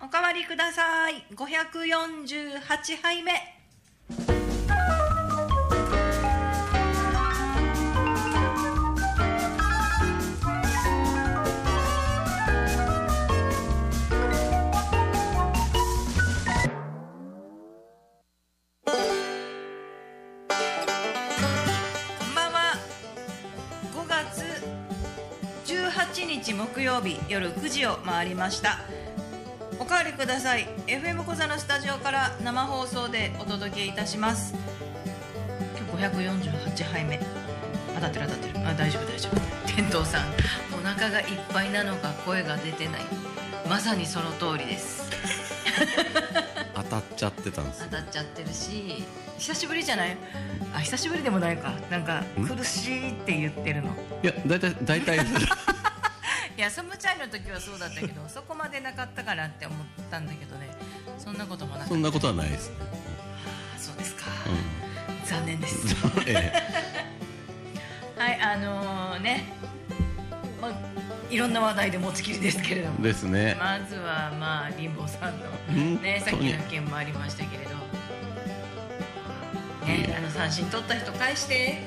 おかわりください。548杯目こんばんは。5月18日木曜日夜9時を回りました。おかわりください。FM 小座のスタジオから生放送でお届けいたします。今日548杯目。当たってる当たってる。あ大丈夫大丈夫。天童さん。お腹がいっぱいなのか声が出てない。まさにその通りです。当たっちゃってたんです当たっちゃってるし久しぶりじゃない？あ久しぶりでもないか。なんか苦しいって言ってるの。いや大体大体いやサムチャイの時はそうだったけどそこまでなかったかなって思ったんだけどね。そんなこともなかった。そんなことはないですね、あそうですか、う残念です。ん、え。はいあのーね、まあ、いろんな話題で持ちきりですけれどえも。ですね。まずはまあリンボーさんの本ねさっきの件もありましたけれど。ねあの三振取った人返して。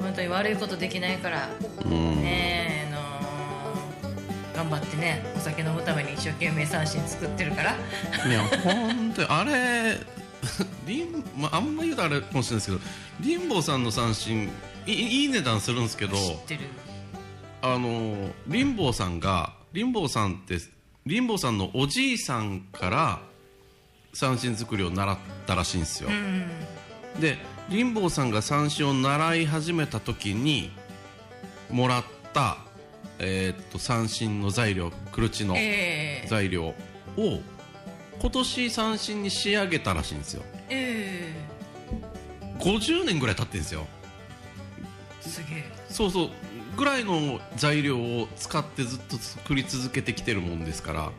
本当に悪いことできないから。うん。ねあのー頑張ってねお酒飲むために一生懸命三振作ってるから。いや本当にあれ リン、まあ、あんま言うとあれかもしれないですけどリンボーさんの三振いいい値段するんですけど知ってる。あのリンボーさんがリンボーさんってリンボーさんのおじいさんから三振作りを習ったらしいんですよ、うん。でリンボーさんが三振を習い始めた時にもらった、えーっと三振の材料クルチのええ。材料を今年三振に仕上げたらしいんですよ。え50年ぐらい経ってるんですよ。えすげえ。そうそう。ぐらいの材料を使ってずっと作り続けてきてるもんですから。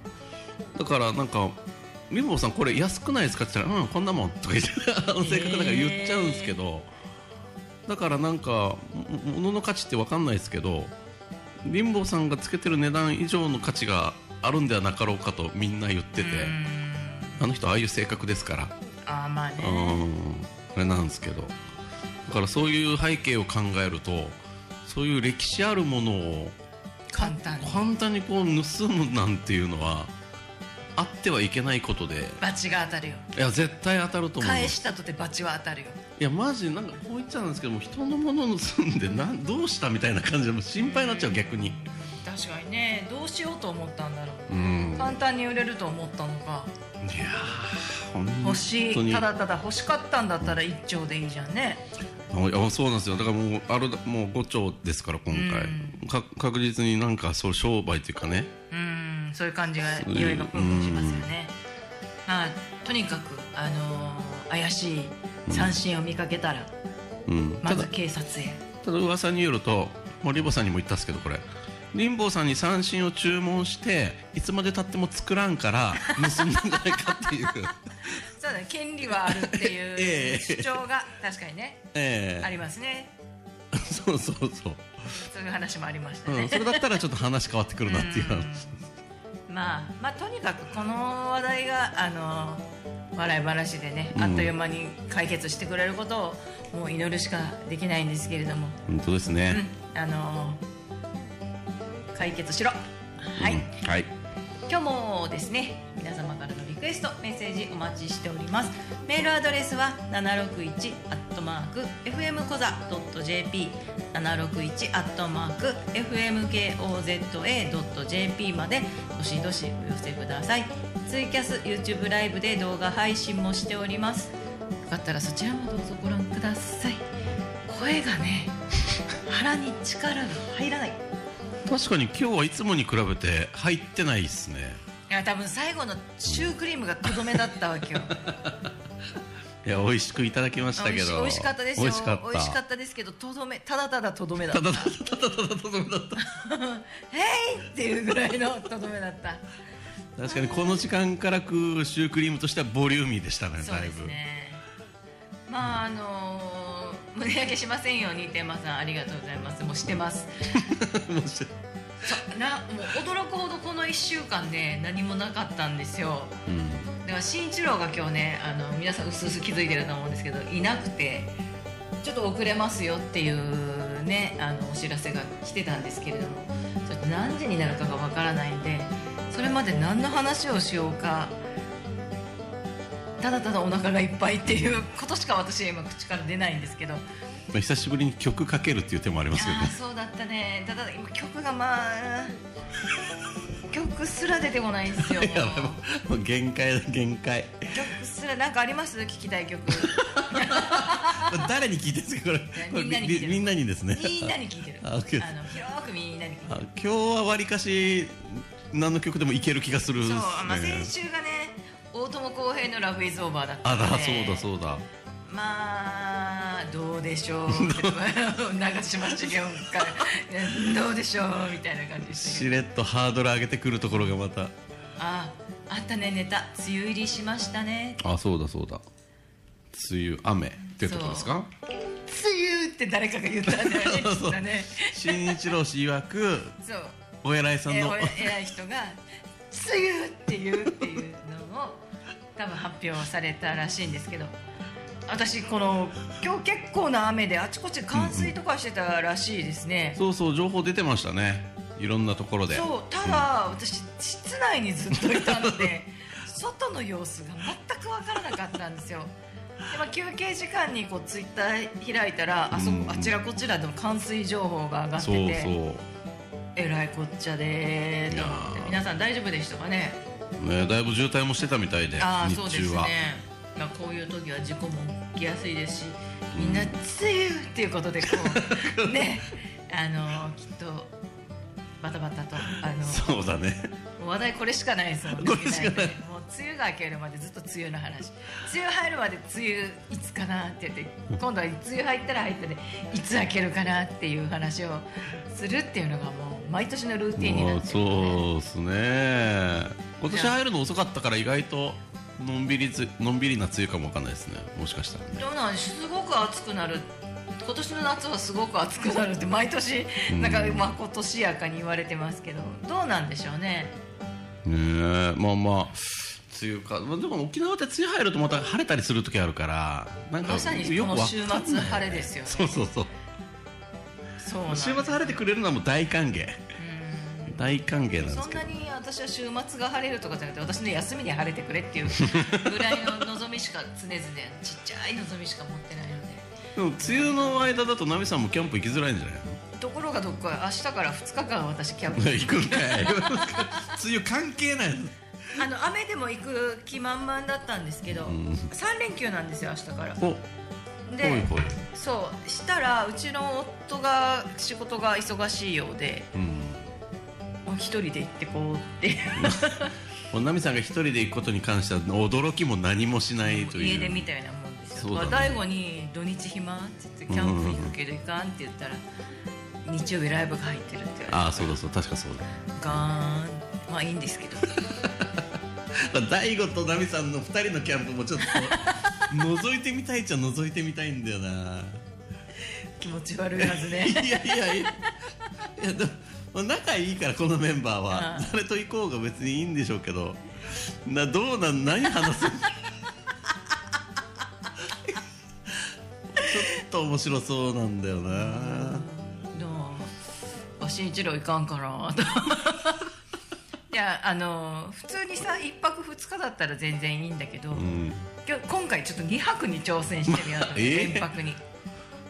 だからなんか「リンボーさんこれ安くないですか?」って言ったら「うんこんなもん」とか言ってあの正確だから言っちゃうんですけど、だからなんかも物の価値って分かんないですけどリンボーさんがつけてる値段以上の価値があるんではなかろうかとみんな言ってて。うん。あの人ああいう性格ですから。ああまあね。うん。あれなんですけど。だからそういう背景を考えるとそういう歴史あるものを簡単に。簡単にこう盗むなんていうのはあってはいけないことで。バチが当たるよ。いや絶対当たると思います返したとてバチは当たるよいやマジなんかこう言っちゃうんですけども人のもの盗んでなんどうしたみたいな感じでもう心配になっちゃう逆に。確かにね。どうしようと思ったんだろう。うん。簡単に売れると思ったのか。いやー本当に。欲しいただただ欲しかったんだったら一丁でいいじゃんね。あそうなんですよ。だからもうあるもう5丁ですから今回、か確実になんかそう商売っていうかね。うん。そういう感じがいろいろプンプンしますよね。まあとにかくあのー怪しい三振を見かけたら、うん、まず警察へ。ただ噂によるともうリンボーさんにも言ったんですけどこれ。リンボーさんに三振を注文していつまでたっても作らんから盗んだんじゃないかっていう。そうだね権利はあるっていう ええ。主張が確かにねえありますね。え そうそうそう、そういう話もありましたね。うん、それだったらちょっと話変わってくるなっていう話まあまあとにかくこの話題があの笑い話でね、あっという間に解決してくれることをもう祈るしかできないんですけれども、本当ですうね、ん、あの解決しろ。はい、うん。はい。今日もですね皆様からのリクエストメッセージお待ちしております。メールアドレスは761アットマーク FM コザ .jp 761アットマーク FMKOZA.jp までどしどしお寄せください。ツイキャス YouTube ライブで動画配信もしております。よかったらそちらもどうぞご覧ください。声がね腹に力が入らない。確かに今日はいつもに比べて入ってないですね。や多分最後のシュークリームがとどめだったわけよ いや美味しくいただきましたけど。美味しかったですよ。美味しかった。美味しかったですけどとどめただただとどめだった。ただただただとどめだった「へい!」っていうぐらいのとどめだった確かにこの時間から食うシュークリームとしてはボリューミーでしたねそうですだいぶねまああのー胸焼けしませんように天馬さんありがとうございますもうしてますもうしそうなもう驚くほどこの1週間ね何もなかったんですよ。うん。だから慎一郎が今日ねあの皆さんうすうす気づいてると思うんですけどいなくてちょっと遅れますよっていうねあのお知らせが来てたんですけれどもちょっと何時になるかがわからないんでそれまで何の話をしようかただただお腹がいっぱいっていうことしか私は今口から出ないんですけどまあ久しぶりに曲かけるっていう手もありますけどね。そうだったね。ただ今曲がまあ曲すら出てこないんですよ。もうもう限界だ限界。曲すらなんかあります？聞きたい曲。誰に聞いてるんですかこれ？みんなに聞いてる。みんなにですね。みんなに聞いてる。ああの広くみんなに今日はわりかし何の曲でもいける気がするっすそうね、まあ、先週がね大友康平の「ラブイズオーバーだったあそうだそうだまあどうでしょう。長嶋茂雄か。らどうでしょうみたいな感じでししれっとハードル上げてくるところがまた。ああったねネタ。梅雨入りしましたね。あそうだそうだ。梅雨雨っていうところですか梅雨って誰かが言ったんだよねそうそうね新一郎氏曰くそうお偉いさんのえお偉い人が「梅雨」って言うっていうのを多分発表されたらしいんですけど私この今日結構な雨であちこち冠水とかしてたらしいですね、そうそう情報出てましたね。いろんなところで。そうただ、私室内にずっといたので 外の様子が全く分からなかったんですよ。で、まあ、休憩時間にこうツイッター開いたらあそこ、うん。あちらこちらでも冠水情報が上がってそうてそえらいこっちゃでーと思って皆さん大丈夫でしたかね？うねだいぶ渋滞もしてたみたいであそうですね中は、まあ、こういう時は事故も起きやすいですしみんな「梅雨」っていうことでこう ねあのきっとバタバタとあのそうだね。話題これしかないですもんね これしかない。みんなでもう梅雨が明けるまでずっと梅雨の話。梅雨入るまで梅雨いつかなって言って今度は梅雨入ったら入ったでいつ明けるかなっていう話をするっていうのがもう毎年のルーティンになってるんで。そうですね。今年入るの遅かったから意外とのんびりつのんびりな梅雨かもわかんないですね。もしかしたらね。どうなんすごく暑くなる。今年の夏はすごく暑くなるって毎年うん。なんかまあ今年やかに言われてますけど。どうなんでしょうね。ねえまあまあ梅雨か、まあ、でも沖縄って梅雨入るとまた晴れたりする時あるからなんかまさにこの週末晴れですよね。そうそうそう。そう週末晴れてくれるのはもう大歓迎。うん大歓迎なんですそんけどなに私は週末が晴れるとかじゃなくて私の休みに晴れてくれっていう ぐらいの望みしか常々ちっちゃい望みしか持ってないので。でも梅雨の間だとナミさんもキャンプ行きづらいんじゃないところがどっか明日から2日間私キャンプ。の行くんかい。梅雨関係ないあの雨でも行く気満々だったんですけど、ん。3連休なんですよ明日から。おでほいほい。そうしたらうちの夫が仕事が忙しいようでうん一人で行ってこうって。もうナミさんが一人で行くことに関しては驚きも何もしないという。家出みたいなもんですよ。大悟に「土日暇?」って言って「キャンプ行くけど行かん?」って言ったら「日曜日ライブが入ってる」って言われて。ああそうだそう確かそうガーン。まあいいんですけど。だ大悟とナミさんの二人のキャンプもちょっと覗いてみたいっちゃ覗いてみたいんだよな。気持ち悪いはずね。いやいやいや。いやでも仲いいからこのメンバーは。うん。誰と行こうが別にいいんでしょうけど。などうなん？何話す？ちょっと面白そうなんだよな。どう新一郎いかんかなといやあの普通にさ1泊2日だったら全然いいんだけど、うん。今日今回ちょっと2泊に挑戦してみようと思って、えー連泊に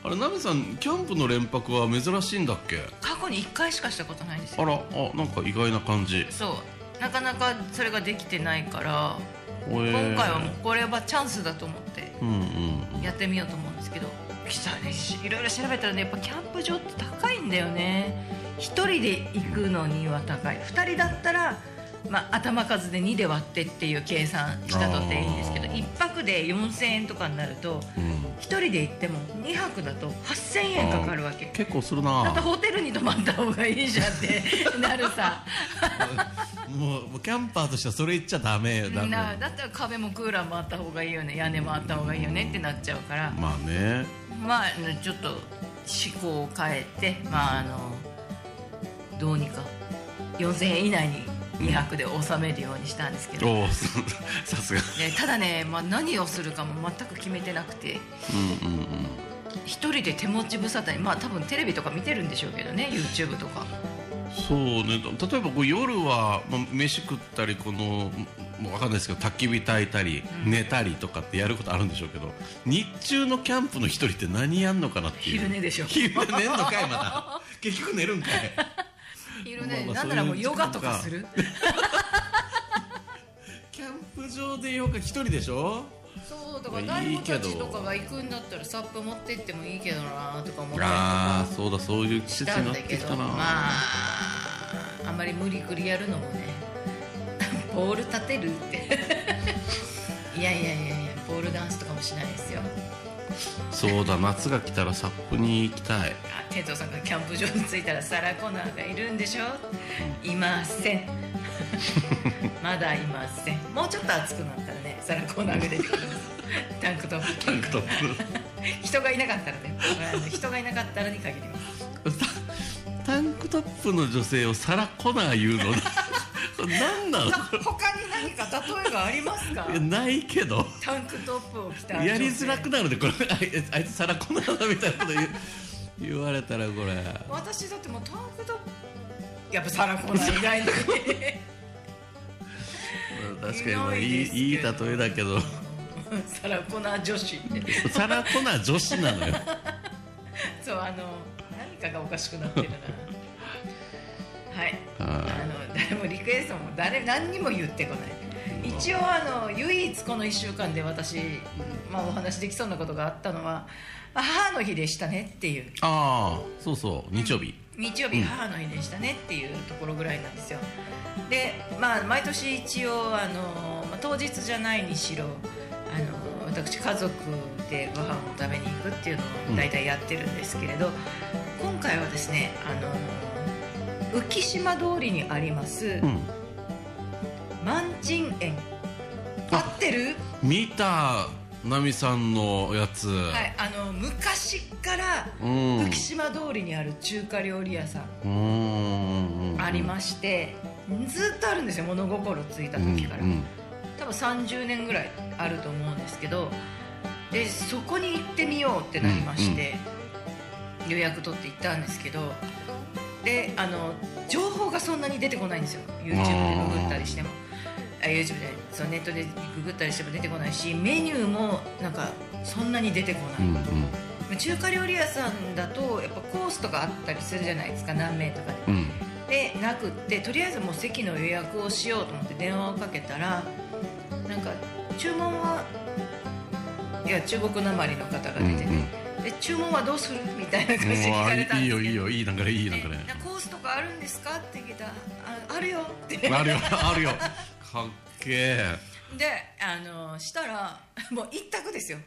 あれナミさんキャンプの連泊は珍しいんだっけ？過去に1回しかしたことないんですよ。あらあなんか意外な感じ。そう。なかなかそれができてないから今今回はもうこれはチャンスだと思ってやってみようと思うんですけどいろいろ調べたらねやっぱキャンプ場って高いんだよね。1人で行くのには高い。2人だったら、まあ、頭数で2で割ってっていう計算したとっていいんですけどあー。1泊で4000円とかになるとうん。1人で行っても2泊だと8000円かかるわけ。結構するだってなホテルに泊まった方がいいじゃんって なるさ。もうもうキャンパーとしてはそれ言っちゃダメよダメなだったら壁もクーラーもあった方がいいよね。屋根もあった方がいいよねってなっちゃうから。まあね。まあちょっと思考を変えてまああのどうにか4000円以内に2泊で収めるようにしたんですけど、おお さすが。でただね、まあ、何をするかも全く決めてなくて。うんうんうん。一人で手持ち無沙汰にまあ多分テレビとか見てるんでしょうけどね YouTube とか。そうね。例えばこう夜は、まあ、飯食ったりこのもうわかんないですけど焚き火焚いたり、寝たりとかってやることあるんでしょうけど日中のキャンプの一人って何やんのかなっていう。昼寝でしょ。昼寝寝んのかいまた結局寝るんかい昼寝、まあまあなんならもうヨガとかする。キャンプ場でヨガ一人でしょ？そうだからい大悟たちとかが行くんだったらサップ持って行ってもいいけどなとか思ったりとああかそうだそういう季節になってきたな、まああんまり無理くりやるのもね ポール立てるって。いやいやいやいやポールダンスとかもしないですよそうだ夏が来たらサップに行きたい。あ店長さんがキャンプ場に着いたらサラ・コナーがいるんでしょ？いません。まだいません。もうちょっと暑くなったらねサラ・コナーが出てくる タンクトップ。タンクトッ人がいなかったらね人がいなかったらに限りますタンクトップの女性をサラ・コナー言うの何なの？さ他に何か例えがありますか？ないけど。タンクトップを着たやりづらくなるでこれ あいつサラ・コナーだみたいなこと言う 言われたらこれ。私だってもうタンクトップやっぱサラコナー以外に。確かにまあいいいい例えだけど。サラコナー女子サラ・コナー女子なのよ。そうあの何かがおかしくなってるな。はいもリクエストも誰何にも言ってこない。一応あの唯一この1週間で私、まあ、お話できそうなことがあったのはまあ母の日でしたねっていう。ああそうそう日曜日。日曜日母の日でしたねっていうところぐらいなんですよ。でまあ毎年一応あの、まあ、当日じゃないにしろあの私家族でご飯を食べに行くっていうのを大体やってるんですけれど、今回はですねあの浮島通りにあります、うん。万珍園。合ってる？見たナミさんのやつ、はいあの昔からうん。浮島通りにある中華料理屋さん。うーんありましてずっとあるんですよ物心ついた時から、うんうん。多分30年ぐらいあると思うんですけどでそこに行ってみようってなりまして、予約取って行ったんですけどであの情報がそんなに出てこないんですよ。YouTube でググったりしても。あ YouTube でそのネットでググったりしても出てこないしメニューもなんかそんなに出てこない、うんうん。中華料理屋さんだとやっぱコースとかあったりするじゃないですか何名とかで。うん。でなくってとりあえずもう席の予約をしようと思って電話をかけたらなんか注文はいや中国なまりの方が出てて、うんうん。で注文はどうする？みたいな感じで聞かれたんいいですけど。よいいよいい流れいい流れかあるんですか？って聞いたらああるよって。あるよあるよ。かっけえ。であのしたらもう一択ですよ。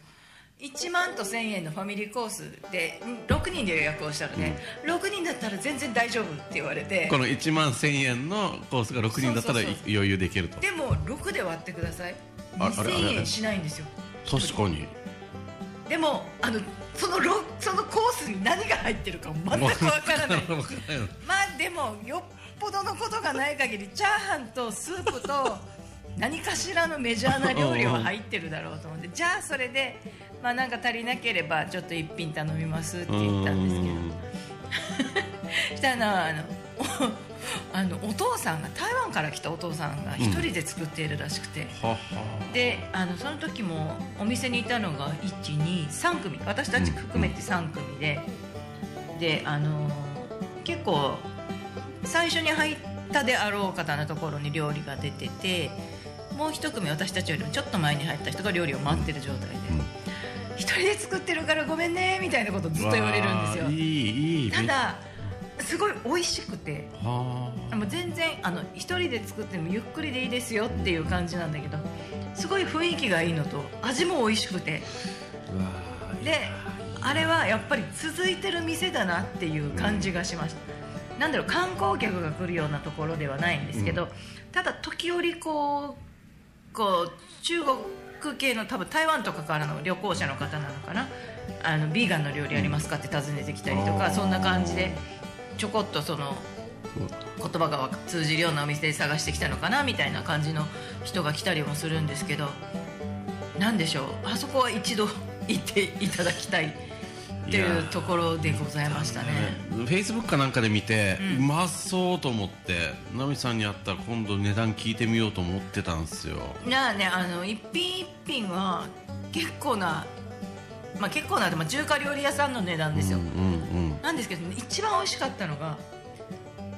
1万と1000円のファミリーコースでん6人で予約をしたらね、6人だったら全然大丈夫って言われて。この1万1000円のコースが6人だったら余裕できると。でも6で割ってください。ああれあれあ2000れ円しないんですよ。確かに。でもあのそのろそのコースに何が入ってるか全くわからない。まあでもよっぽどのことがない限りチャーハンとスープと 何かしらのメジャーな料理は入ってるだろうと思って。じゃあそれでまあなんか足りなければちょっと一品頼みますって言ったんですけど。したらあのおあのお父さんが台湾から来たお父さんが一人で作っているらしくて、はは。であのその時もお店にいたのが123組。私たち含めて3組で、であの結構最初に入ったであろう方のところに料理が出ててもう一組私たちよりもちょっと前に入った人が料理を待ってる状態で、一人で作ってるからごめんねみたいなことずっと言われるんですよ。いいい。ただすごい美味しくて。はあ。もう全然あの一人で作ってもゆっくりでいいですよっていう感じなんだけどすごい雰囲気がいいのと味も美味しくて。であれはやっぱり続いてる店だなっていう感じがしました、なんだろう観光客が来るようなところではないんですけど、ただ時折こうこう中国系の多分台湾とかからの旅行者の方なのかな。あのビーガンの料理ありますかって尋ねてきたりとか、うんそんな感じでちょこっとその言葉が通じるようなお店で探してきたのかなみたいな感じの人が来たりもするんですけど何でしょう？あそこは一度行っていただきたい。っていうところでございましたね。フェイスブックかなんかで見て、ううんまそうと思ってナミさんに会ったら今度値段聞いてみようと思ってたんですよ。なあねあの一品一品は結構なまあ結構な、まあ、中華料理屋さんの値段ですよ、うんうんなんですけど、ね、一番美味しかったのが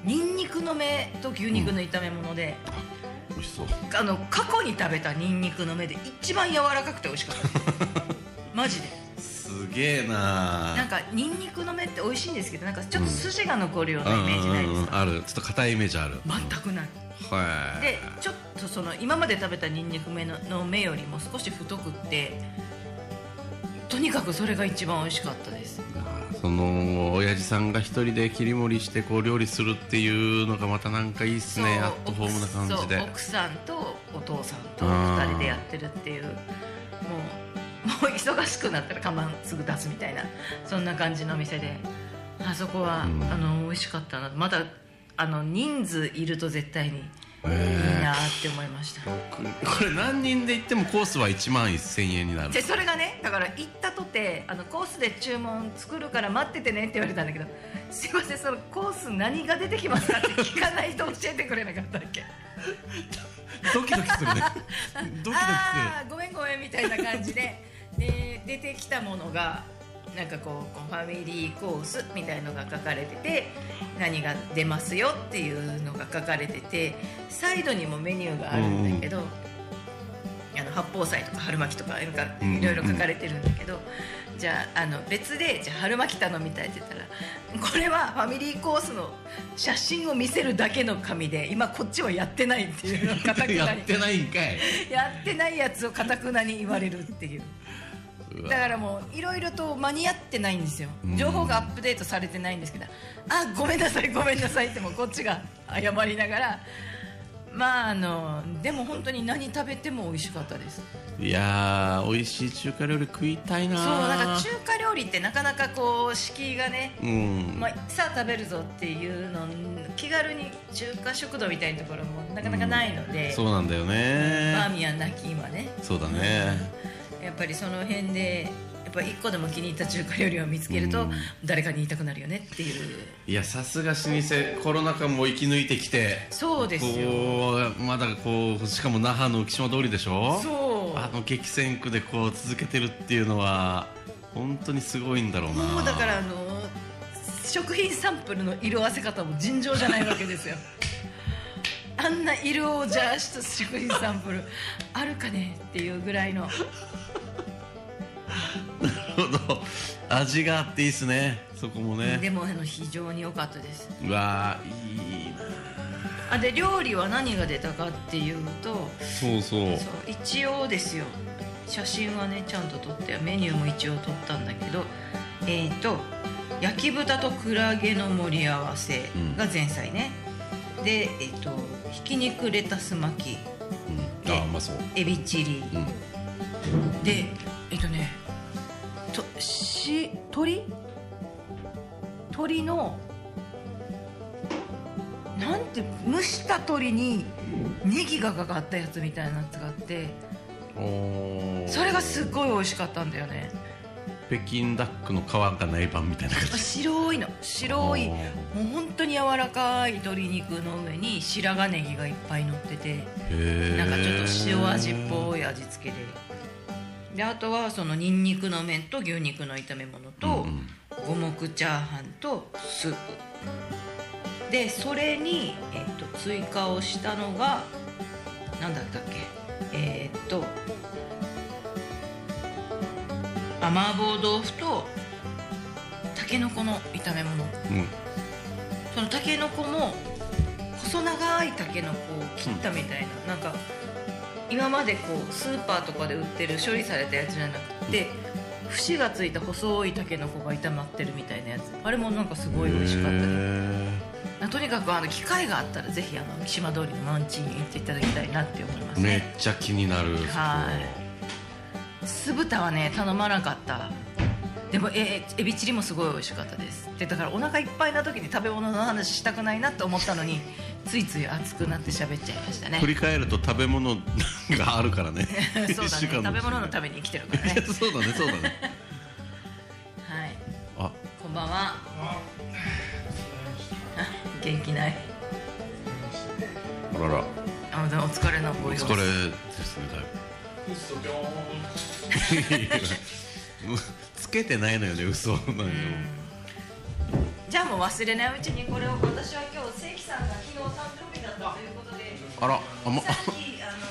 ニンニクの芽と牛肉の炒め物で、うん美味しそう。あの過去に食べたニンニクの芽で一番柔らかくて美味しかった。マジで。すげえな。なんかニンニクの芽って美味しいんですけどなんかちょっと筋が残るようなイメージないですか、ある。ちょっと硬いイメージある。全くない。はい。でちょっとその今まで食べたニンニク芽のの芽よりも少し太くってとにかくそれが一番美味しかったです。その親父さんが一人で切り盛りしてこう料理するっていうのがまたなんかいいっすねアットホームな感じで。そう奥さんとお父さんと2人でやってるっていうもうもう忙しくなったら看板すぐ出すみたいなそんな感じのお店で。あそこは、うん。あの美味しかったな。まだあの人数いると絶対にいいえなって思いました、これ何人で行ってもコースは1万1000円になる。でそれがねだから行ったとてあのコースで注文作るから待っててねって言われたんだけど すいませんそのコース何が出てきますかって聞かないと教えてくれなかったっけ？ドキドキするね。ドキドキあーごめんごめんみたいな感じでで出てきたものがなんかこうファミリーコースみたいのが書かれてて何が出ますよっていうのが書かれててサイドにもメニューがあるんだけど、あの八宝菜とか春巻きとかなんかうんいろいろ書かれてるんだけど、じゃああの別でじゃあ春巻き頼みたいって言ったらこれはファミリーコースの写真を見せるだけの紙で今こっちはやってないっていうのをかたく やなにってないんかい。やってないやつをかたくなに言われるっていうだからもういろいろと間に合ってないんですよ。うん。情報がアップデートされてないんですけどあごめんなさいごめんなさいってもうこっちが謝りながらまああのでも本当に何食べても美味しかったです。いやー美味しい中華料理食いたいなそうなんか中華料理ってなかなかこう敷居がねうん、まあ、さあ食べるぞっていうの気軽に中華食堂みたいなところもなかなかないので、そうなんだよバーねミヤンなき今ね。そうだねやっぱりその辺でやっぱ一個でも気に入った中華料理を見つけるとうん。誰かに言いたくなるよねっていう。いやさすが老舗。コロナ禍も生き抜いてきてそうですよ。まだこうしかも那覇の浮島通りでしょ？そう。あの激戦区でこう続けてるっていうのは本当にすごいんだろうな。もうだからあの食品サンプルの色あせ方も尋常じゃないわけですよ あんな色をじゃあした食品サンプルあるかねっていうぐらいの。なるほど。味があっていいですね。そこもね。でもあの非常に良かったです。うわーいいなあで料理は何が出たかっていうとそうそう。そう一応ですよ。写真はねちゃんと撮ってメニューも一応撮ったんだけどえっ、と焼き豚とクラゲの盛り合わせが前菜ね、でえっ、とひき肉レタス巻き。うん、あうまそう。エビチリ。うん。でえっ、とねとし鶏鶏のなんて蒸した鶏にネギがかかったやつみたいなやつがあって。それがすっごい美味しかったんだよね北京ダックの皮がない版みたいな感じ。白いの。白い。おもーう本当に柔らかい鶏肉の上に白髪ネギがいっぱい乗っててなんかちょっと塩味っぽい味付けで。であとはそのニンニクの麺と牛肉の炒め物と、うん五目チャーハンとスープ。でそれに、えっと追加をしたのが何だったっけ？えーっとあ麻婆豆腐とたけのこの炒め物。うん。そのたけのこも細長いたけのこを切ったみたいな、なんか今までこうスーパーとかで売ってる処理されたやつじゃな。くて節がついた細いたけのこが炒まってるみたいなやつ。あれもなんかすごい美味しかったとにかくあの機会があったらぜひあの木島通りのマンチに行っていただきたいなって思いますーめっねちゃ気になるはい酢豚はね頼まなかった。でもえエビチリもすごい美味しかったです。でだからお腹いっぱいな時に食べ物の話したくないなと思ったのについつい熱くなって喋っちゃいましたね。振り返ると食べ物があるからね。そうだね。食べ物のために生きてるからね。そうだねそうだね。はい。あ。こんばんは。あ元気ない。あらら。あお疲れのごお様子。疲れですねだいぶつけてないのよね嘘なんよ。じゃあもう忘れないうちにこれを私は今日関さんが昨日誕生日だったということであらあまさっきあの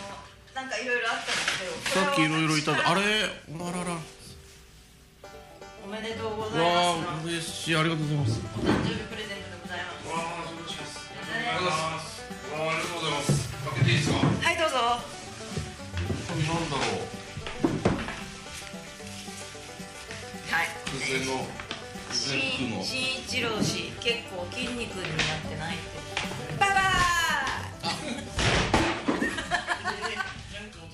なんかいろいろあったんですけど。さっきいろいろいた。だあれれあらら。おめでとうごわざいます。あ嬉しい。ありがとうございます。お誕生日プレゼントでございます。わあ、お願いします。ありがとうございます。わあ、ありがとうございます。開けていいですか？はいどうぞこれなんだろう。はい風の。新の。新一郎氏結構筋肉になってないってババー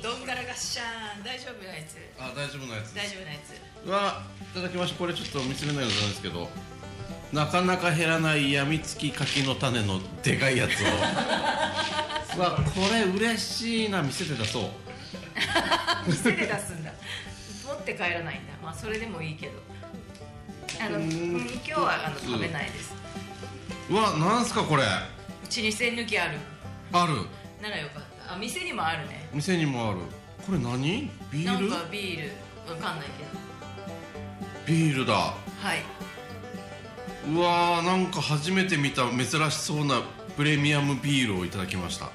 どんがらがっしゃーん大丈夫なやつあ大丈夫なやつ大丈夫なやつうわいただきましたこれちょっと見せれないのなんですけどなかなか減らないやみつき柿の種のでかいやつを わこれ嬉しいな見せて出そう 店で出すんだ。持って帰らないんだ。まあそれでもいいけど。あの、今日はあの食べないです。うわなんすかこれ。うちに栓抜きある。ある。ならよかった。あ店にもあるね。店にもある。これ何？ビール？なんかビール。わかんないけど。ビールだ。はい。うわーなんか初めて見た珍しそうなプレミアムビールをいただきました。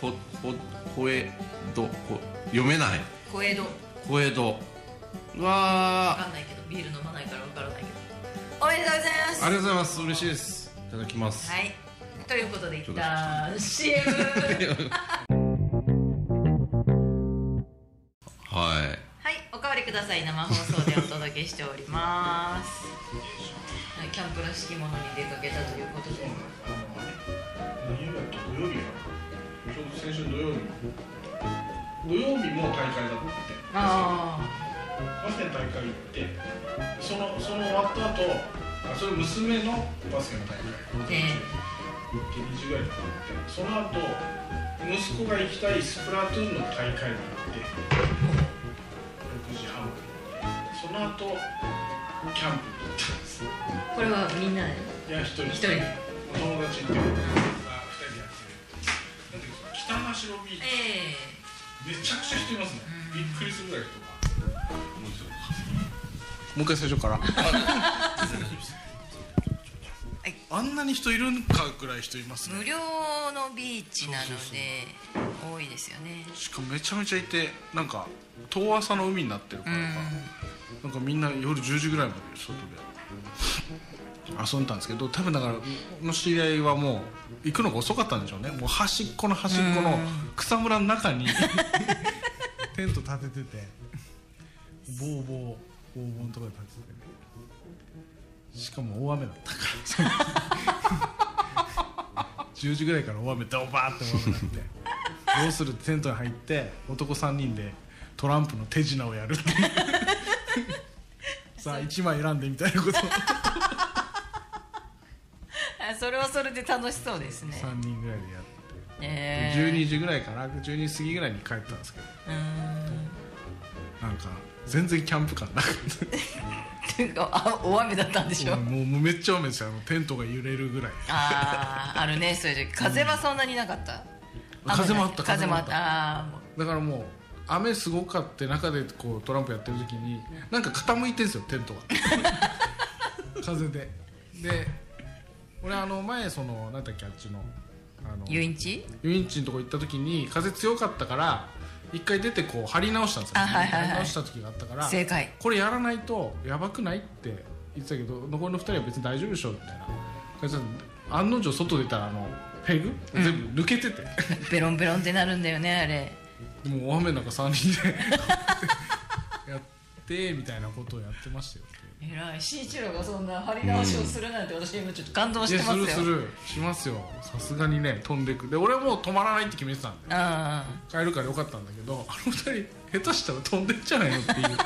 こここえどこ読めない。小江戸。小江戸。うわわーかんないけどビール飲まないからわからないけど。おめでとうございます。ありがとうございます。嬉しいです。いただきます。はい。ということで一旦 CM はい。はい。おかわりください。生放送でお届けしております。はい。キャンプらしきものに出かけたということで。何曜日だっけ、土曜日か。ちょうど先週土曜日。土曜日も大会だって。あバスケの大会行って。その、その終わった後。あ、それ娘のバスケの大会。え2時ぐらいかなってその後息子が行きたいスプラトゥーンの大会があって6時半その後キャンプに行ったんですあこれはみんなで？いや一人一人でお友達っていうかあ二人でやってる北真城ビーチえめちゃくちゃ人いますね。うん。びっくりするぐらい人がもう一回最初から。あんなに人いるんかぐらい人いますね。え無料のビーチなので多いですよね。しかもめちゃめちゃいてなんか遠浅の海になってるからか、なんかみんな夜10時ぐらいまで外で遊んだんですけど多分だからの知り合いはもう行くのが遅かったんでしょうね。もう端っこの端っこの草むらの中に テント立ててて。ボーボーボーボーのところで立ててねしかも大雨だったから。10時ぐらいから大雨ドバーって大雨になって。どうするってテントに入って男3人でトランプの手品をやるっていう。さあ1枚選んでみたいなことそれはそれで楽しそうですね。3人ぐらいでやって、え12時ぐらいかな？12時過ぎぐらいに帰ったんですけど。なんか全然キャンプ感なかっていうかあ大雨だったんでしたょもうもうめっちゃ雨ですよ。あのテントが揺れるぐらい。あああるね。それで風はそんなになかった、風もあった風もあった。だからもう雨すごかって中でこうトランプやってる時になんか傾いてんですよテントが。風で。で俺あの前その何だっけあっちのあの遊園地？遊園地のとこ行った時に風強かったから一回出てこう張り直したんですよ、あはいはいはい。張り直した時があったから正解。これやらないとやばくないって言ってたけど残りの2人は別に大丈夫でしょみたいな。感じで案の定外出たらあのペグ全部抜けてて、ベロンベロンってなるんだよねあれ。でも大雨の中3人で やってみたいなことをやってましたよえらい。慎一郎がそんな張り直しをするなんて私今ちょっと感動してますよ。するする。しますよ。さすがにね飛んでく。で俺はもう止まらないって決めてたんであ帰るからよかったんだけどあの二人下手したら飛んでっちゃないのっていう感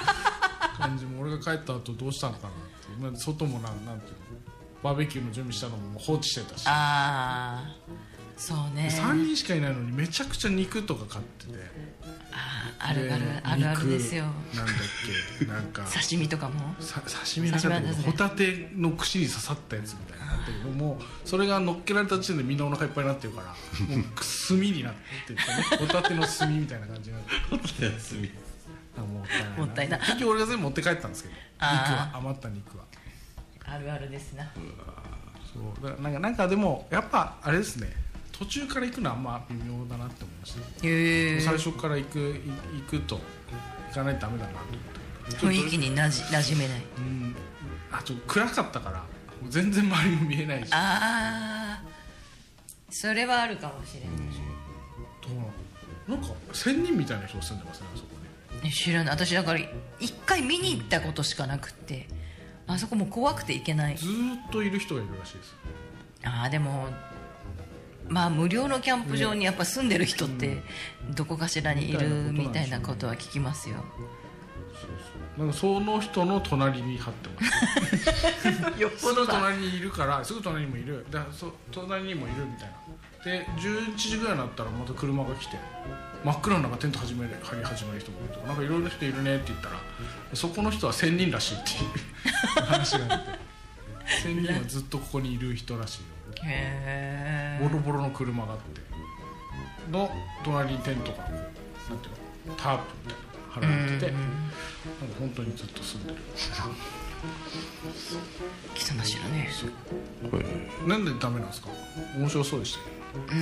感じも俺が帰った後どうしたのかなってまあ外もなんなんていうの。バーベキューの準備したのも放置してたし。ああそうね。3人しかいないのにめちゃくちゃ肉とか買っててあるあるであるあるですよ。肉なんだっけなんか。刺身とかも？さ刺身なかホタテの串に刺さったやつみたいなのあったけどもうそれが乗っけられた時点でみんなお腹いっぱいになってるからもう炭になっててねホタテの炭みたいな感じになって。休みあもったいないもったいない。結局俺が全部持って帰ったんですけど。肉あはー余った肉は。あるあるですな。そう。だからなんかなんかでもやっぱあれですね途中から行くのはあんま微妙だなって思いました最初から行くい行くと行かないとダメだなと思って。雰囲気になじ馴染めない。うん。あと暗かったから全然周りも見えないし。ああそれはあるかもしれない、どうなの？なんか仙人みたいな人が住んでますねあそこね。え知らない。私だから一回見に行ったことしかなくって。あそこもう怖くて行けない。ずーっといる人がいるらしいです。ああでもまあ無料のキャンプ場にやっぱ住んでる人ってどこかしらにいるみたいなことは聞きますよ。なんかその人の隣に貼ってます。よっすぐ隣にいるからすぐ隣にもいる。だそ隣にもいるみたいな。で11時ぐらいになったらまた車が来て真っ暗の中テント始める張り始める人もいるとかなんかいろいろな人いるねって言ったらそこの人は1000人らしいっていう話があって。1000人はずっとここにいる人らしいよへボロボロの車があって。の隣にテントがなんていうの？タープみたいなのが張られててなんか本当にずっと住んでる。北の城ね。なんでダメなんですか？面白そうでしたよ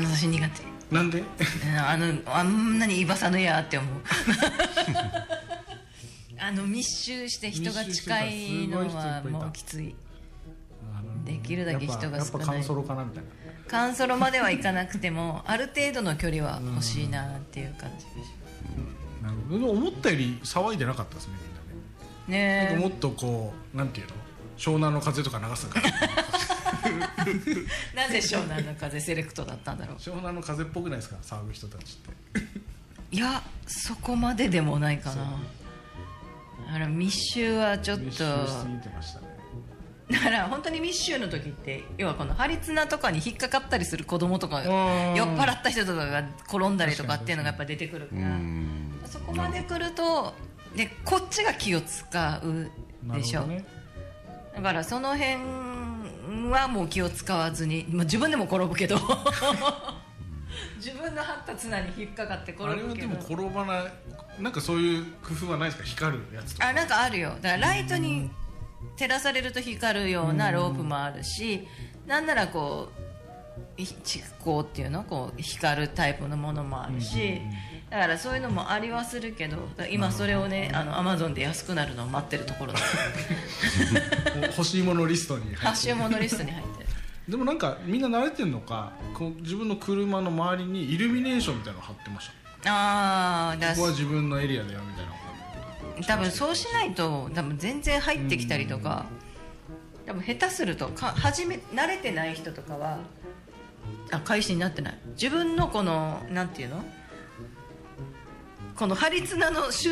うん私苦手。なんで？うんあのあんなにいばさぬやって思う。あの密集して人が近いのはもうきついできるだけ人が少ない。ぱカンソロかなみたいな。カンソロまではいかなくても ある程度の距離は欲しいなっていう感じ。なるほど思ったより騒いでなかったですねみんなね。なんかねもっとこうなんていうの？湘南の風とか流すから。え なぜ湘南の風セレクトだったんだろう。湘南の風っぽくないですか？騒ぐ人たちって。いやそこまででもないかな。あら密集はちょっと。密集しすぎてましたねだから本当に密集の時って要はこの張り綱とかに引っかかったりする子供とかん。酔っ払った人とかが転んだりとかっていうのがやっぱ出てくるかうらん。そこまで来るとでこっちが気を使うなでしょ、ね。だからその辺はもう気を使わずに、まあ、自分でも転ぶけど 自分の張った綱に引っかかって転あれはでもぶけど転ばないなんかそういう工夫はないですか？光るやつとか。あなんかあるよ。だからライトに照らされると光るようなロープもあるしなんならこうい蓄光っていうのこう光るタイプのものもあるしだからそういうのもありはするけど今それをねあのアマゾンで安くなるのを待ってるところだ。欲しいものリストに入発って注モノリストに入ってる。でもなんかみんな慣れてんのかこう自分の車の周りにイルミネーションみたいなの貼ってました。ああだここは自分のエリアだよみたいな多分そうしないと多分全然入ってきたりとか多分下手するとか初め慣れてない人とかはあ開始になってない。自分のこのなんていうの？この張り綱の主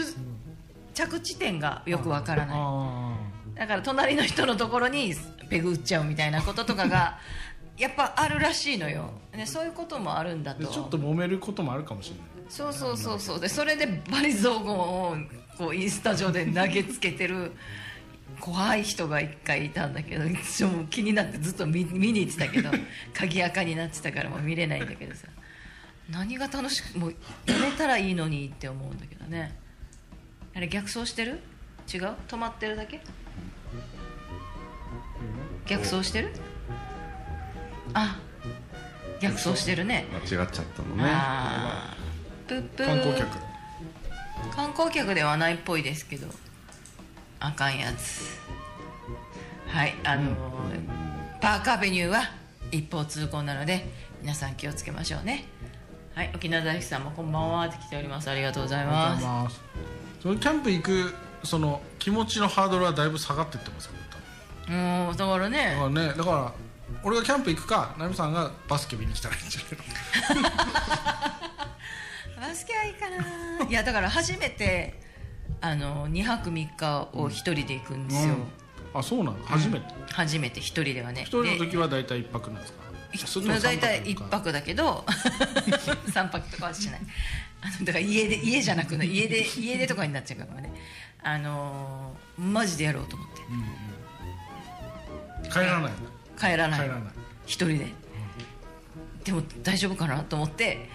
着地点がよくわからない。あだから隣の人のところにペグ打っちゃうみたいなこととかが やっぱあるらしいのよ、ね、そういうこともあるんだと。でちょっと揉めることもあるかもしれない。そうそうそうそう。でそれでバリ雑言をこうインスタ上で投げつけてる怖い人が一回いたんだけどいつも気になってずっと見見に行ってたけど 鍵垢になってたからもう見れないんだけどさ。何が楽しくもうやめたらいいのにって思うんだけどね。あれ逆走してる？違う？止まってるだけ？逆走してる？あ逆走してるね。間違っちゃったのね。プップー。観光客観光客ではないっぽいですけどあかんやつ。はいあのーパークアベニューは一方通行なので皆さん気をつけましょうね。はい沖縄大好きさんもこんばんはって来ております。ありがとうございあます。そのキャンプ行くその気持ちのハードルはだいぶ下がってってますよもうだからね。だからねだから俺がキャンプ行くかナミさんがバスケ見に来たらいいんじゃないの？バスケはいいかな。いやだから初めてあの2泊3日を一人で行くんですよ、あそうなの？初めて？初めて一人ではね。一人ので時は大体一泊なんですか？大体1三泊泊だけど 3泊とかはしない。あのだから家で家じゃなく家で家でとかになっちゃうからね。あのーマジでやろうと思って。帰らない帰らない。帰らない。一人で。でも大丈夫かなと思って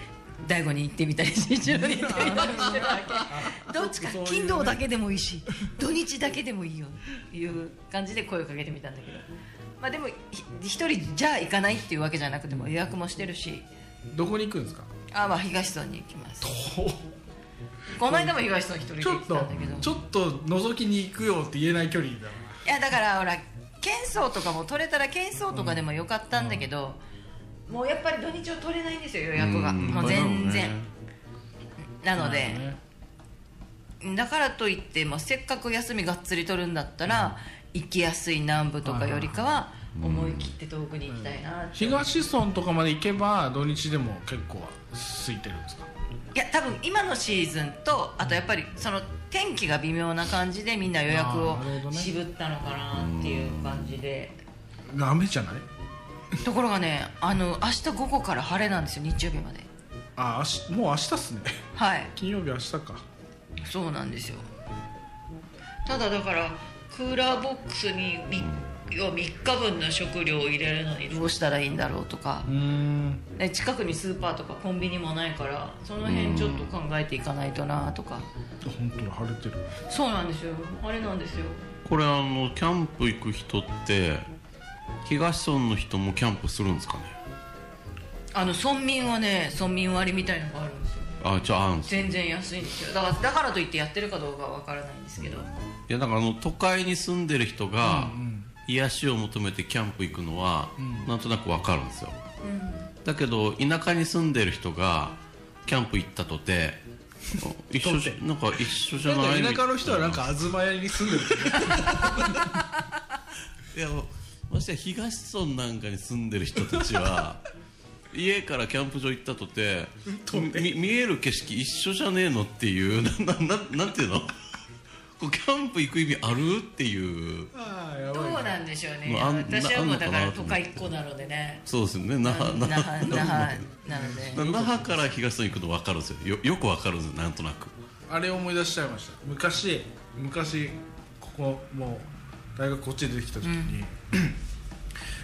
大悟に行ってみたり一郎に行ってみたりしてるわけ。どっちか金土だけでもいいし 土日だけでもいいよいう感じで声をかけてみたんだけど。まあでもひ一人じゃ行かないっていうわけじゃなくても予約もしてるし。どこに行くんですか？あまあ東村に行きます。この間も東村一人で行ったんだけど。ちょっと覗きに行くよって言えない距離だな。いやだからほら喧騒とかも取れたら喧騒とかでもよかったんだけど、もうやっぱり土日を取れないんですよ予約が。うんもう全然。なので、ね。だからといって、まあ、せっかく休みがっつり取るんだったら、行きやすい南部とかよりかは思い切って遠くに行きたいなって、東村とかまで行けば土日でも結構空いてるんですか？いや多分今のシーズンとあとやっぱりその天気が微妙な感じでみんな予約を渋ったのかなっていう感じで、雨じゃない？ところがねあの明日午後から晴れなんですよ日曜日まで。ああしもう明日っすね。はい。金曜日明日か。そうなんですよ。ただだからクーラーボックスに 3, 3日分の食料を入れるのにどうしたらいいんだろうとか。う近くにスーパーとかコンビニもないからその辺ちょっと考えていかないとなとか。本当だ晴れてる。そうなんですよ。あれなんですよ。これあのキャンプ行く人って東村の人もキャンプするんですかね？あの村民はね村民割みたいのがあるんですよ。あじゃああるんです全然安いんですよ。だからだからといってやってるかどうかは分からないんですけど。いやだからあの都会に住んでる人が癒しを求めてキャンプ行くのはなんとなくわかるんですよ、だけど田舎に住んでる人がキャンプ行ったとて 一緒じゃなんか一緒じゃない？なんか田舎の人はなんか東屋に住んでる。いやましてや東村なんかに住んでる人たちは 家からキャンプ場行ったとてみ見える景色一緒じゃねえのっていうななななんていうの？こうキャンプ行く意味あるっていう。ああやどばいうなんでしょうね。私はもうだから都会っ子なのでね。そうですよね。那覇那那覇那覇なので。那覇から東村行くの分かるんですよ。よよく分かるんですよなんとなく。あれ思い出しちゃいました。昔昔ここもう大学こっちで出てきた時に、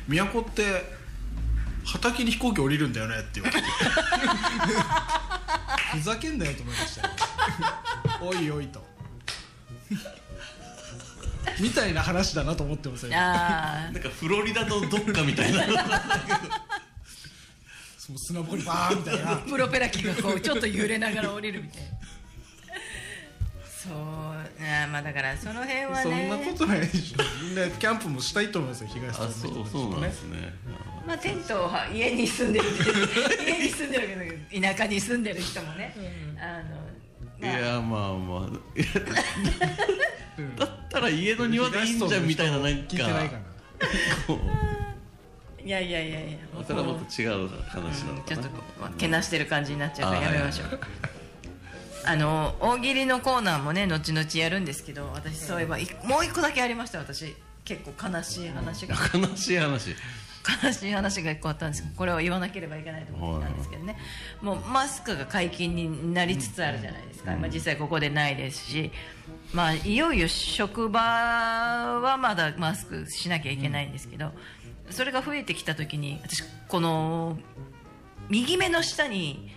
都って畑に飛行機降りるんだよねって言われて。ふざけんなよと思いましたよ。おいおいと。みたいな話だなと思ってますよ。あなんかフロリダのどっかみたいな。その砂ぼこりバーンみたいな。あプロペラ機がこうちょっと揺れながら降りるみたいなそうね。まあだからその辺はね。そんなことないでしょ。みんなキャンプもしたいと思いますよ東あそうさんの人たちそうなんですね。まあテントは家に住んでる家に住んでるけど田舎に住んでる人もね、あの、まあ、いやまあ。まあだったら家の庭でいいんじゃんみたいななんか。聞いてないかな。こいやいやいやいや。うそれはもっと違う話なのかな。ちょっとこうまあけなしてる感じになっちゃうからやめましょうあの大喜利のコーナーもね後々やるんですけど私そういえばい。もう一個だけありました私。結構悲しい話が。悲しい話。悲しい話が一個あったんですけどこれを言わなければいけないと思ってたんですけどね。もうマスクが解禁になりつつあるじゃないですか、まあ、実際ここでないですし、まあ、いよいよ職場はまだマスクしなきゃいけないんですけどそれが増えてきた時に私この右目の下に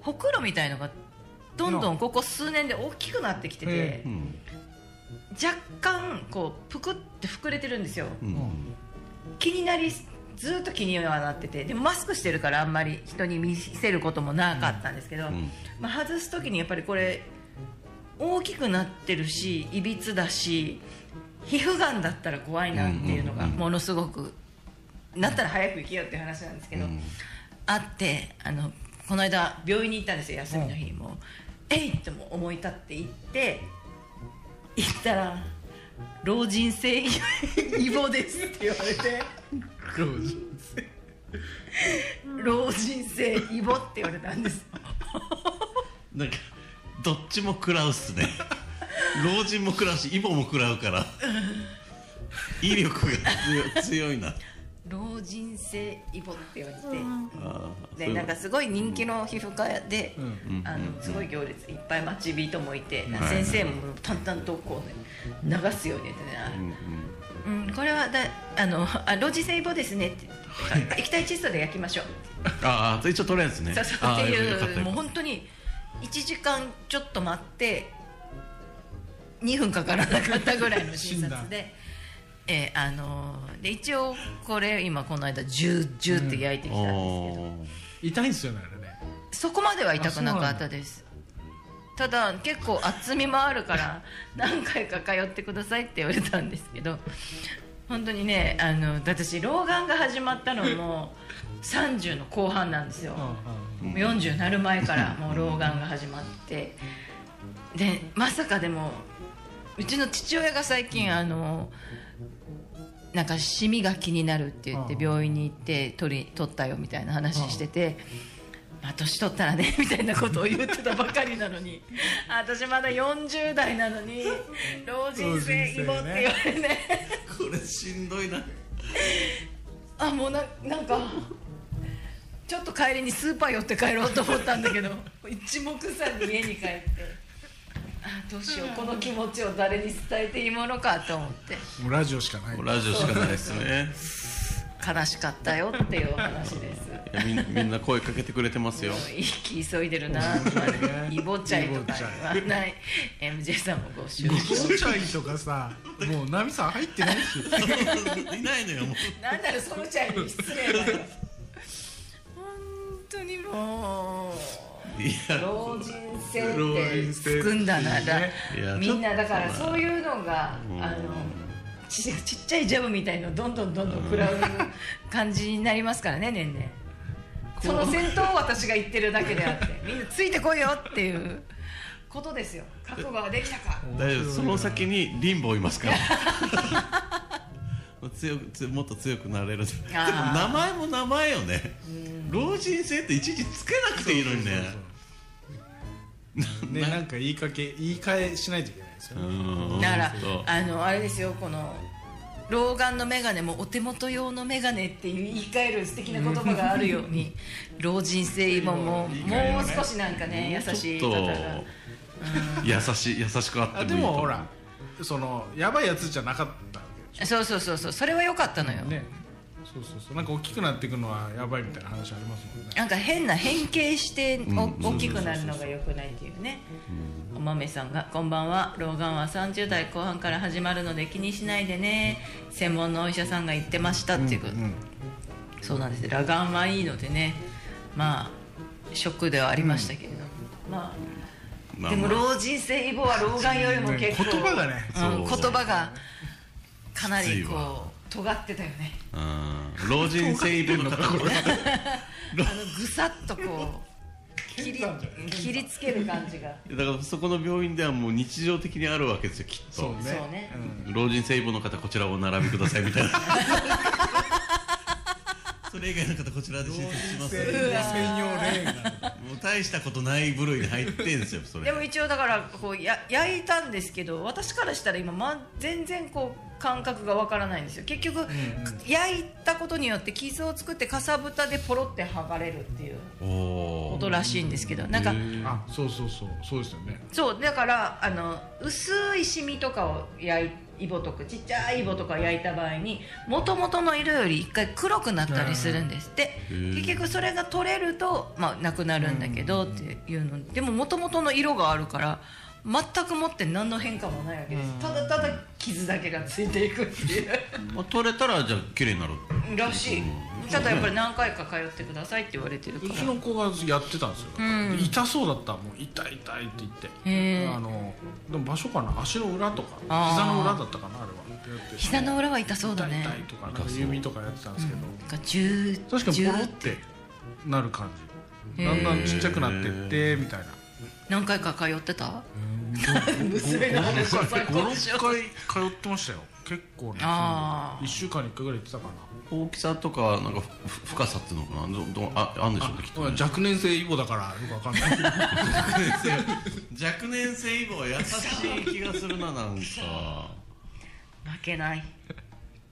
ほくろみたいのがどんどんここ数年で大きくなってきててうん。若干こうぷくって膨れてるんですよ。うん。気になりずっと気にはなっててでもマスクしてるからあんまり人に見せることもなかったんですけど、ん。まあ、外す時にやっぱりこれ大きくなってるしいびつだし皮膚がんだったら怖いなっていうのがものすごくなったら早く行けよっていう話なんですけど、うん。あってあのこの間病院に行ったんですよ休みの日にも。う「えい!」ってもう思い立って行って行ったら「老人性イボです」って言われて。老人性。イボって言われたんです。なんかどっちも食らうっすね。老人も食らうしイボも食らうから。威力が強強いな老人性イボって言われて、あー。でなんかすごい人気の皮膚科で、うん。あのすごい行列いっぱい待ち人もいて、ん。先生も淡々とこう、ね、流すように言ってね、うんうんうん、これはだあのあ老人性イボですねって液体窒素で焼きましょう。ああ一応取れるんですね。そうそうっていうもう本当に1時間ちょっと待って2分かからなかったぐらいの診察で。えーあのーで一応これ今この間ジュージューって焼いてきたんですけど、おー。痛いんですよねあれね。そこまでは痛くなかったです。ただ結構厚みもあるから何回か通ってくださいって言われたんですけど。本当にねあの私老眼が始まったのも30の後半なんですよ、もう40なる前からもう老眼が始まって。でまさかでもうちの父親が最近あのなんかシミが気になるって言って病院に行って取り取ったよみたいな話してて。まあ、年取ったらね みたいなことを言ってたばかりなのに。私まだ40代なのに老人性イボって言われて、ね、これしんどいな。あもうななんかちょっと帰りにスーパー寄って帰ろうと思ったんだけど一目散に家に帰ってあどうしようこの気持ちを誰に伝えていいものかと思って。もうラジオしかない。ラジオしかないですね。悲しかったよっていうお話です。いやみんみんな声かけてくれてますよ。一気急いでるなイボチャイとか言わない。MJ さんもご祝ゴ儀ーチャイとかさもうナミさん入ってないし。いないのよもう。なんだろそのチャイに失礼だよ。本当にもう老人性っ老てつくんだなだね。みんなだからそういうのがうん。あのちちっちゃいジャブみたいのどんどんどんどん食らう感じになりますからね年々。その先頭を私が言ってるだけであってみんなついてこいよっていうことですよ。覚悟ができたか。大丈夫その先にリンボーいますから。強くつもっと強くなれる。でも名前も名前よね。老人性って一時つけなくていいのにね ねなんか言いかけ言い換えしないといけないですよね。うん。だからあのあれですよこの老眼の眼鏡もお手元用の眼鏡っていう言い換える素敵な言葉があるように 老人性イボももう少しなんかね優しい方が。と優しい優しくあってもでもほらそのやばいやつじゃなかったわけでしそうそうそうそうそれは良かったのよ、ょねそうそうそう。なんか大きくなっていくのはやばいみたいな話ありますもんね。なんか変な変形しておうん。大きくなるのが良くないっていうね。お豆さんが「こんばんは。老眼は30代後半から始まるので気にしないでね。専門のお医者さんが言ってました」っていうこと、うんそうなんです。裸眼はいいのでね。まあショックではありましたけれど。も、まあまあでも老人性イボは老眼よりも結構、ね。言葉がね。うん言葉がかなりこう尖ってたよね。うん。老人性イボの方 あのぐさっとこう切り切りつける感じが。だからそこの病院ではもう日常的にあるわけですよきっと。そうね。ねうん老人性イボの方こちらをお並びくださいみたいな それ以外の方こちらで診察します専用レーンが。もう大したことない部類に入ってんですよそれ。でも一応だからこうや焼いたんですけど私からしたら今、ま、全然こう感覚がわからないんですよ。結局、焼いたことによって傷を作ってかさぶたでポロって剥がれるっていうおことらしいんですけどなんかあそうそうそう。そうですよね。そうだからあの薄いシミとかを焼いイボとかちっちゃいイボとか焼いた場合にもともとの色より一回黒くなったりするんですって。ー。結局それが取れると、まあ、なくなるんだけどっていうの。でももともとの色があるから全くもって何の変化もないわけです。ただただ傷だけがついていくっていう。まあ、取れたらじゃあ綺麗になるらしいただやっぱり何回か通ってくださいって言われてるから。うちの子がやってたんですよ、ん。で痛そうだった。もう痛い痛いって言って。あのでも場所かな？足の裏とか。膝の裏だったかな？あれは。やって。膝の裏は痛そうだね。痛い痛いとかなんか弓とかやってたんですけど、なんか10確かにポロっ10てなる感じ。だんだんちっちゃくなってってみたいな。何回か通ってた？娘の話を参考にしよう56回通ってましたよ結構ねあー。1週間に1回ぐらい行ってたか大きさとかなんかふ深さっていうのかな？どどああんでしょうねきっとなね若年性イボだからよくわかんない。若年性イボは優しい気がするななんか。負けない。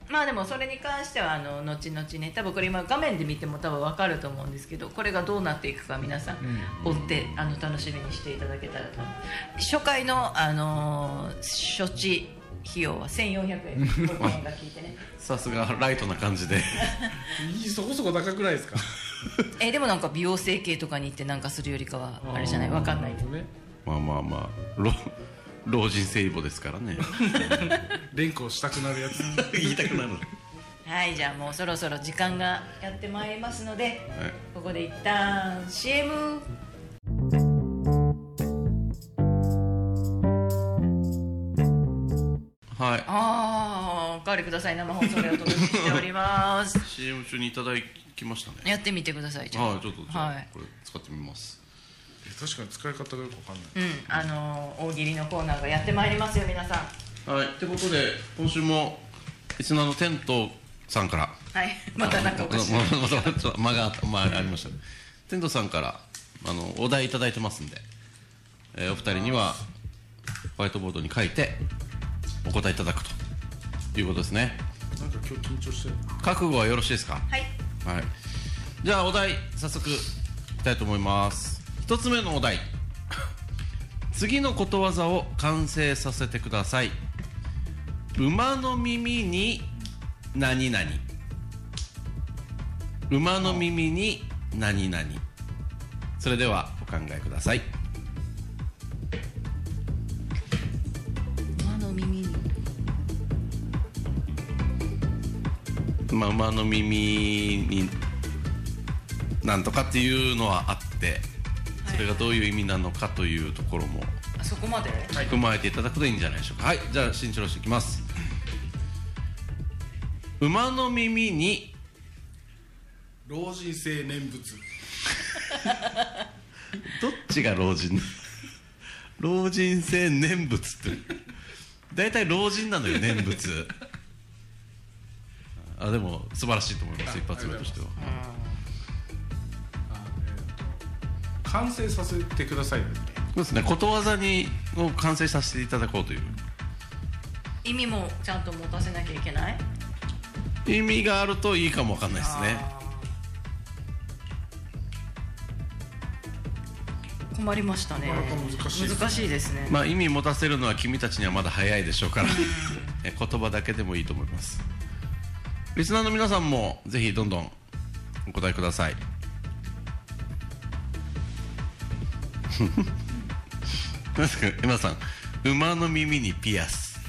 まあでもそれに関してはあの後々ね多分これ今画面で見ても多分分かると思うんですけどこれがどうなっていくか皆さん。追ってあの楽しみにしていただけたらと思う。初回の、あのー処置費用は1400円。が聞いてね。さすがライトな感じで。そこそこ高くないですか？えでもなんか美容整形とかに行ってなんかするよりかはあれじゃない？分かんない。けどね。まあまあまあ。老老人性イボですからね。連呼したくなるやつ。言いたくなる。はいじゃあもうそろそろ時間がやってまいりますのではい。ここで一旦 CM はい。ああおかわりください。生放送でお届けしております。CM 中にいただきましたね。やってみてくださいじゃあ。はいちょっとじゃあ、はい。これ使ってみます。確かに使い方がよくわかんない。うんあのー大喜利のコーナーがやってまいりますよ皆さん。はい。ってことで今週もリスナーのテントさんから。はい。またなんかおかしいまた。ちょっと間が、まあ、ありましたね。テントさんからあのお題いただいてますんで、えーお二人にはホワイトボードに書いてお答えいただくと。いうことですね。なんか今日緊張してる。覚悟はよろしいですか？はい。はい。じゃあお題早速いきたいと思います。一つ目のお題。次のことわざを完成させてください。馬の耳に何々。馬の耳に何々。それではお考えくださいまあ、馬の耳になんとかっていうのはあってそれがどういう意味なのかというところもあそこまで？踏まえていただくといいんじゃないでしょうか。はい。じゃあ新一郎氏いきます。馬の耳に老人性念仏。どっちが老人？老人性念仏って。大体老人なのよ念仏あでも素晴らしいと思います一発目としては。あえーと完成させてくださいそうですねことわざにを完成させていただこうという意味もちゃんと持たせなきゃいけない意味があるといいかもわかんないですね困りましたね難しいですね難しいですね、まあ意味持たせるのは君たちにはまだ早いでしょうからえ言葉だけでもいいと思いますリスナーの皆さんもぜひどんどんお答えください。何ですか今田さん馬の耳にピアス。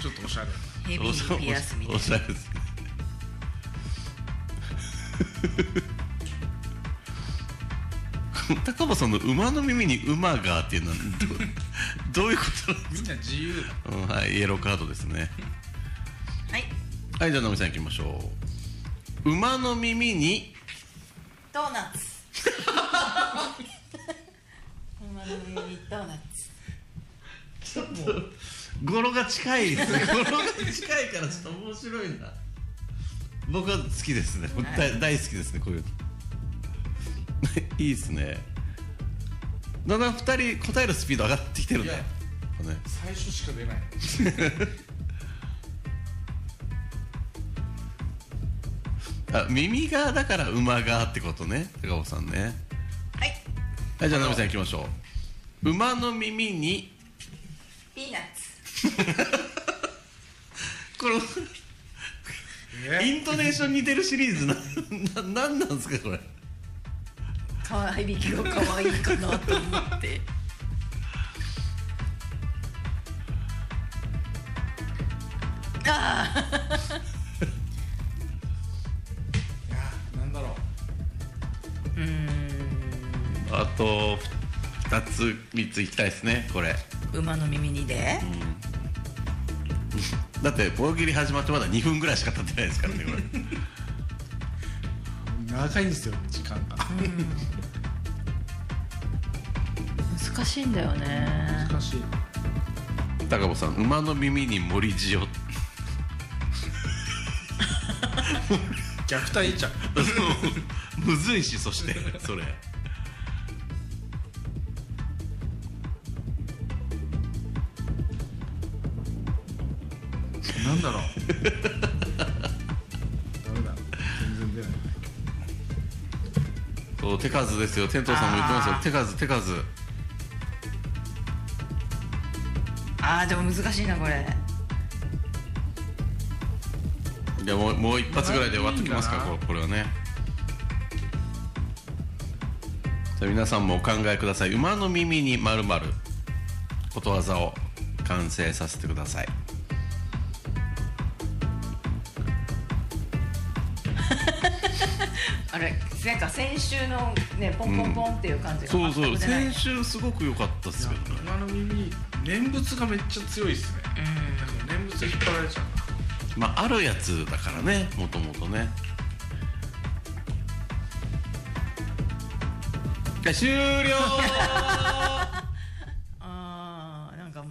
ちょっとおしゃれ。ヘビーピアス。みたいおしゃれです。ね高尾さんの馬の耳に馬がっていうのはどどういうことなんですみんな自由だ。か、うんはい、イエローカードですね。はいはいじゃあ直美さんいきましょう。馬の耳に。ドーナツ。馬の耳にドーナツ。ちょっと語呂が近いですね。語呂が近いからちょっと面白いな僕は好きですね、大大好きですねこういうの。いいですね。だんだん2人答えるスピード上がってきてるね。最初しか出ない 耳がだから馬がってことね。高尾さんね。はい。はいじゃあ直美さんいきましょう。馬の耳に。ピーナッツ。このえ？イントネーション似てるシリーズなななんなんですかこれ？かわいびきが可愛いかなと思って。あ あと2つ3ついきたいですねこれ。馬の耳にで、だって大喜利始まってまだ2分ぐらいしか経ってないですからねこれ。長いんですよ時間が。難しいんだよね。難しい。高坊さん馬の耳に森塩。虐待じゃん。むずいしそしてそれなんだろう。ダメだ全然出ないそう手数ですよ。天童さんも言ってますよ。あー。手数手数。あーでも難しいなこれ。いやもうもう一発ぐらいで終わってきますかここれはね。じゃあ皆さんもお考えください。馬の耳にまるまることわざを完成させてくださいなんか先週のねポンポンポンっていう感じがそうそう。先週すごく良かったですけどね馬の耳念仏がめっちゃ強いっすね。なんか念仏引っ張られちゃうまああるやつだからねもともとね。はい終了 あーなんか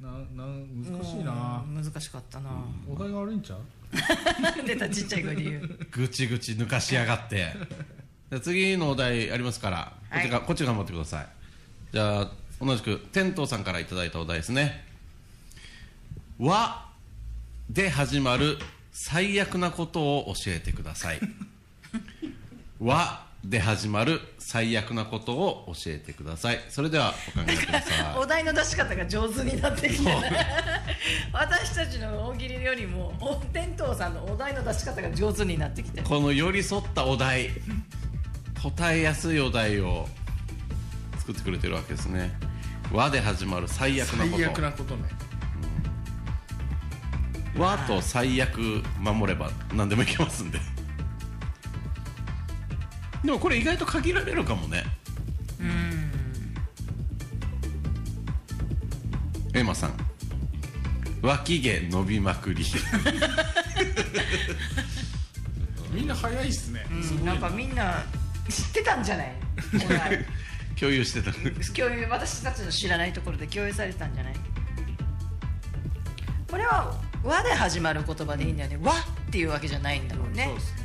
ななん難しいな。うん難しかったな。お題が悪いんちゃう？出たちっちゃい声で言う。ぐちぐち抜かしやがって。じゃあ次のお題ありますから。こっちが、こっち頑張ってください。じゃあ同じく天童さんからいただいたお題ですね「和」で始まる最悪なことを教えてください「和」で始まる最悪なことを教えてください。それではお考えくださお題の出し方が上手になってきて私たちの大喜利よりもお天童さんのお題の出し方が上手になってきて。いこの寄り添ったお題答えやすいお題を作ってくれてるわけですね。和で始まる最悪なこと。最悪なことね。和と最悪守れば何でもいけますんででもこれ意外と限られるかもね。エマさん。脇毛伸びまくり。みんな早いっすね。すごいなんかみんな知ってたんじゃない？共有してた。共有私たちの知らないところで共有されてたんじゃない？これは「和」で始まる言葉でいいんだよね「和」っていうわけじゃないんだろうねそうですね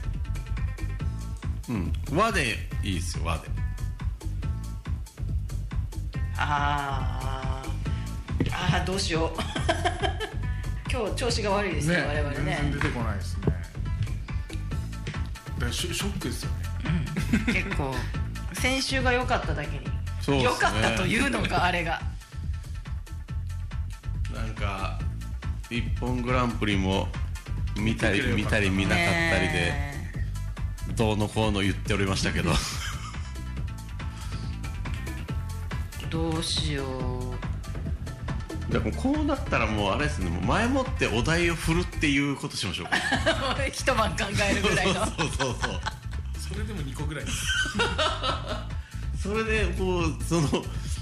うん。和でいいですよ和で。あー。あーどうしよう。今日調子が悪いですねね我々全然ね出てこないですね。だからショショックですよね。結構。先週が良かっただけに。そうっすね。良かったというのか あれが。なんか「一本グランプリ」も見たり見たり見なかったりで。ねどうのこうの言っておりましたけど。えどうしよう。でもこうなったらもうあれですね。もう前もってお題を振るっていうことしましょうか。一晩考えるぐらいの。そうそうそうそれでも2個ぐらい。それでこうその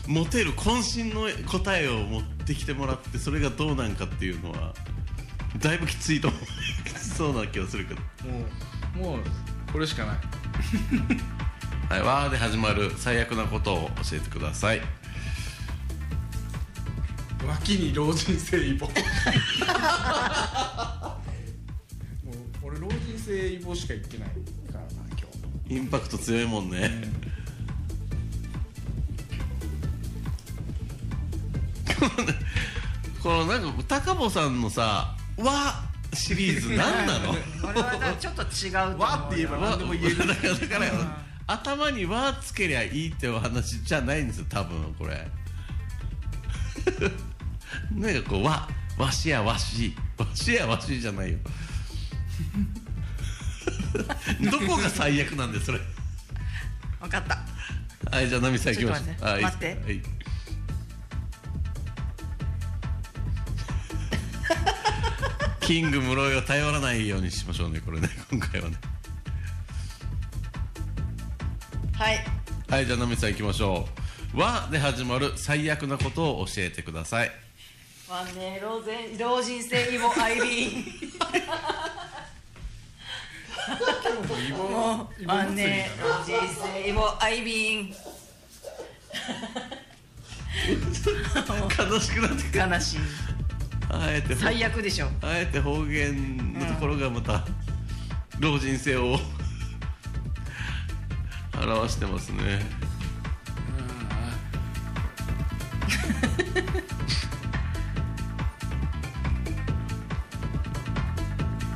モテる渾身の答えを持ってきてもらってそれがどうなんかっていうのはだいぶきついと思う。き つそうな気がするけど。もうもうこれしかない。はい、わーで始まる最悪なことを教えてください。脇に老人性イボもう俺老人性イボしか言ってないからな今日。インパクト強いもんね、このなんか高坊さんのさ「わ」シリーズ 何なの？これはちょっと違うと思うよ。わって言えば何でも言える。だからだから、頭に「わ」つけりゃいいってお話じゃないんですよ多分これ。なんかこう「わ」「わしやわし」「わしやわし」じゃないよ。どこが最悪なんでそれ？分かった。はいじゃあナミさん行きましょうちょっとはい待って。待はいキング室井を頼らないようにしましょうね。これね。今回はね。はい。はいじゃあナミさん行きましょう「和」で始まる最悪なことを教えてください。ワンネ老人老人性イボアイビーイボもうイボワンネ祭りだな老人性イボアイビーン悲しくなってくる。悲しいあえて最悪でしょ。あえて方言のところがまた老人性を表してますね。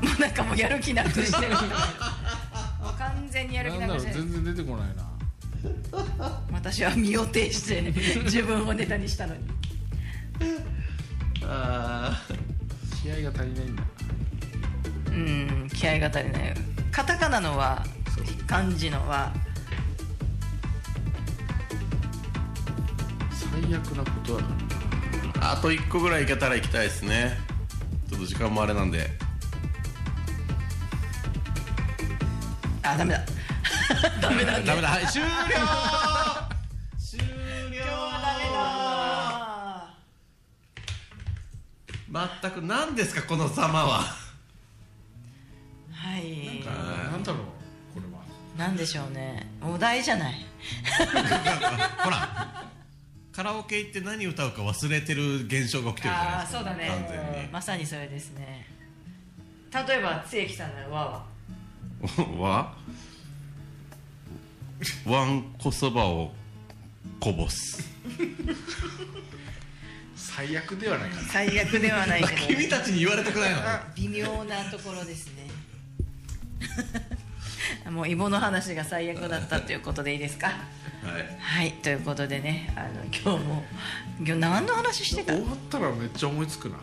もうなんかもうやる気なくしてる。もう完全にやる気なくしてる。全然出てこないな。私は身を挺して自分をネタにしたのにあ気合が足りないんだうん気合が足りない。カタカナのは漢字のは最悪なことだからーあと1個ぐらいいけたら行きたいですね。ちょっと時間もあれなんで。あダメだ。ダメだダメだ。はい終了全く何ですかこのざまは。はい。なんだろうこれは。なんでしょうね。お題じゃない。ほらカラオケ行って何歌うか忘れてる現象が起きてるじゃないああですか。そうだね。完全に。まさにそれですね。例えば千秋さんならわは。はワンコそばをこぼす 最悪ではないかな。最悪ではないけど 君たちに言われたくないの？微妙なところですね。もうイボの話が最悪だったということでいいですか？はい。はい。ということでねあの今日も今日何の話してた？終わったらめっちゃ思いつくな。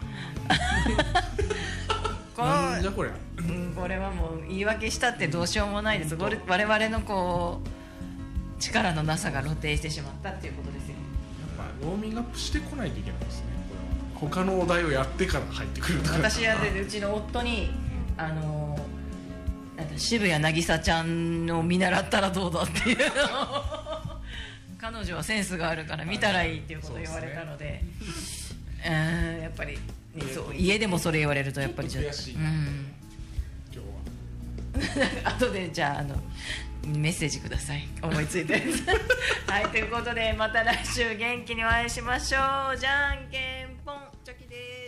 こなんじゃこりゃ。うんこれはもう言い訳したってどうしようもないです。我我々のこう力のなさが露呈してしまったっていうことですウォーミングアップしてこないといけないですね。これは。他のお題をやってから入ってくるとか。私はでうちの夫にあの渋谷渚ちゃんを見習ったらどうだっていうのを。彼女はセンスがあるから見たらいいっていうことを言われたので。うんやっぱり、ね。そう家でもそれ言われるとやっぱりちょっとうん。今日は。後でじゃああのメッセージください。思いついたやつ。はいということでまた来週元気にお会いしましょう。じゃんけんぽん。チョキです。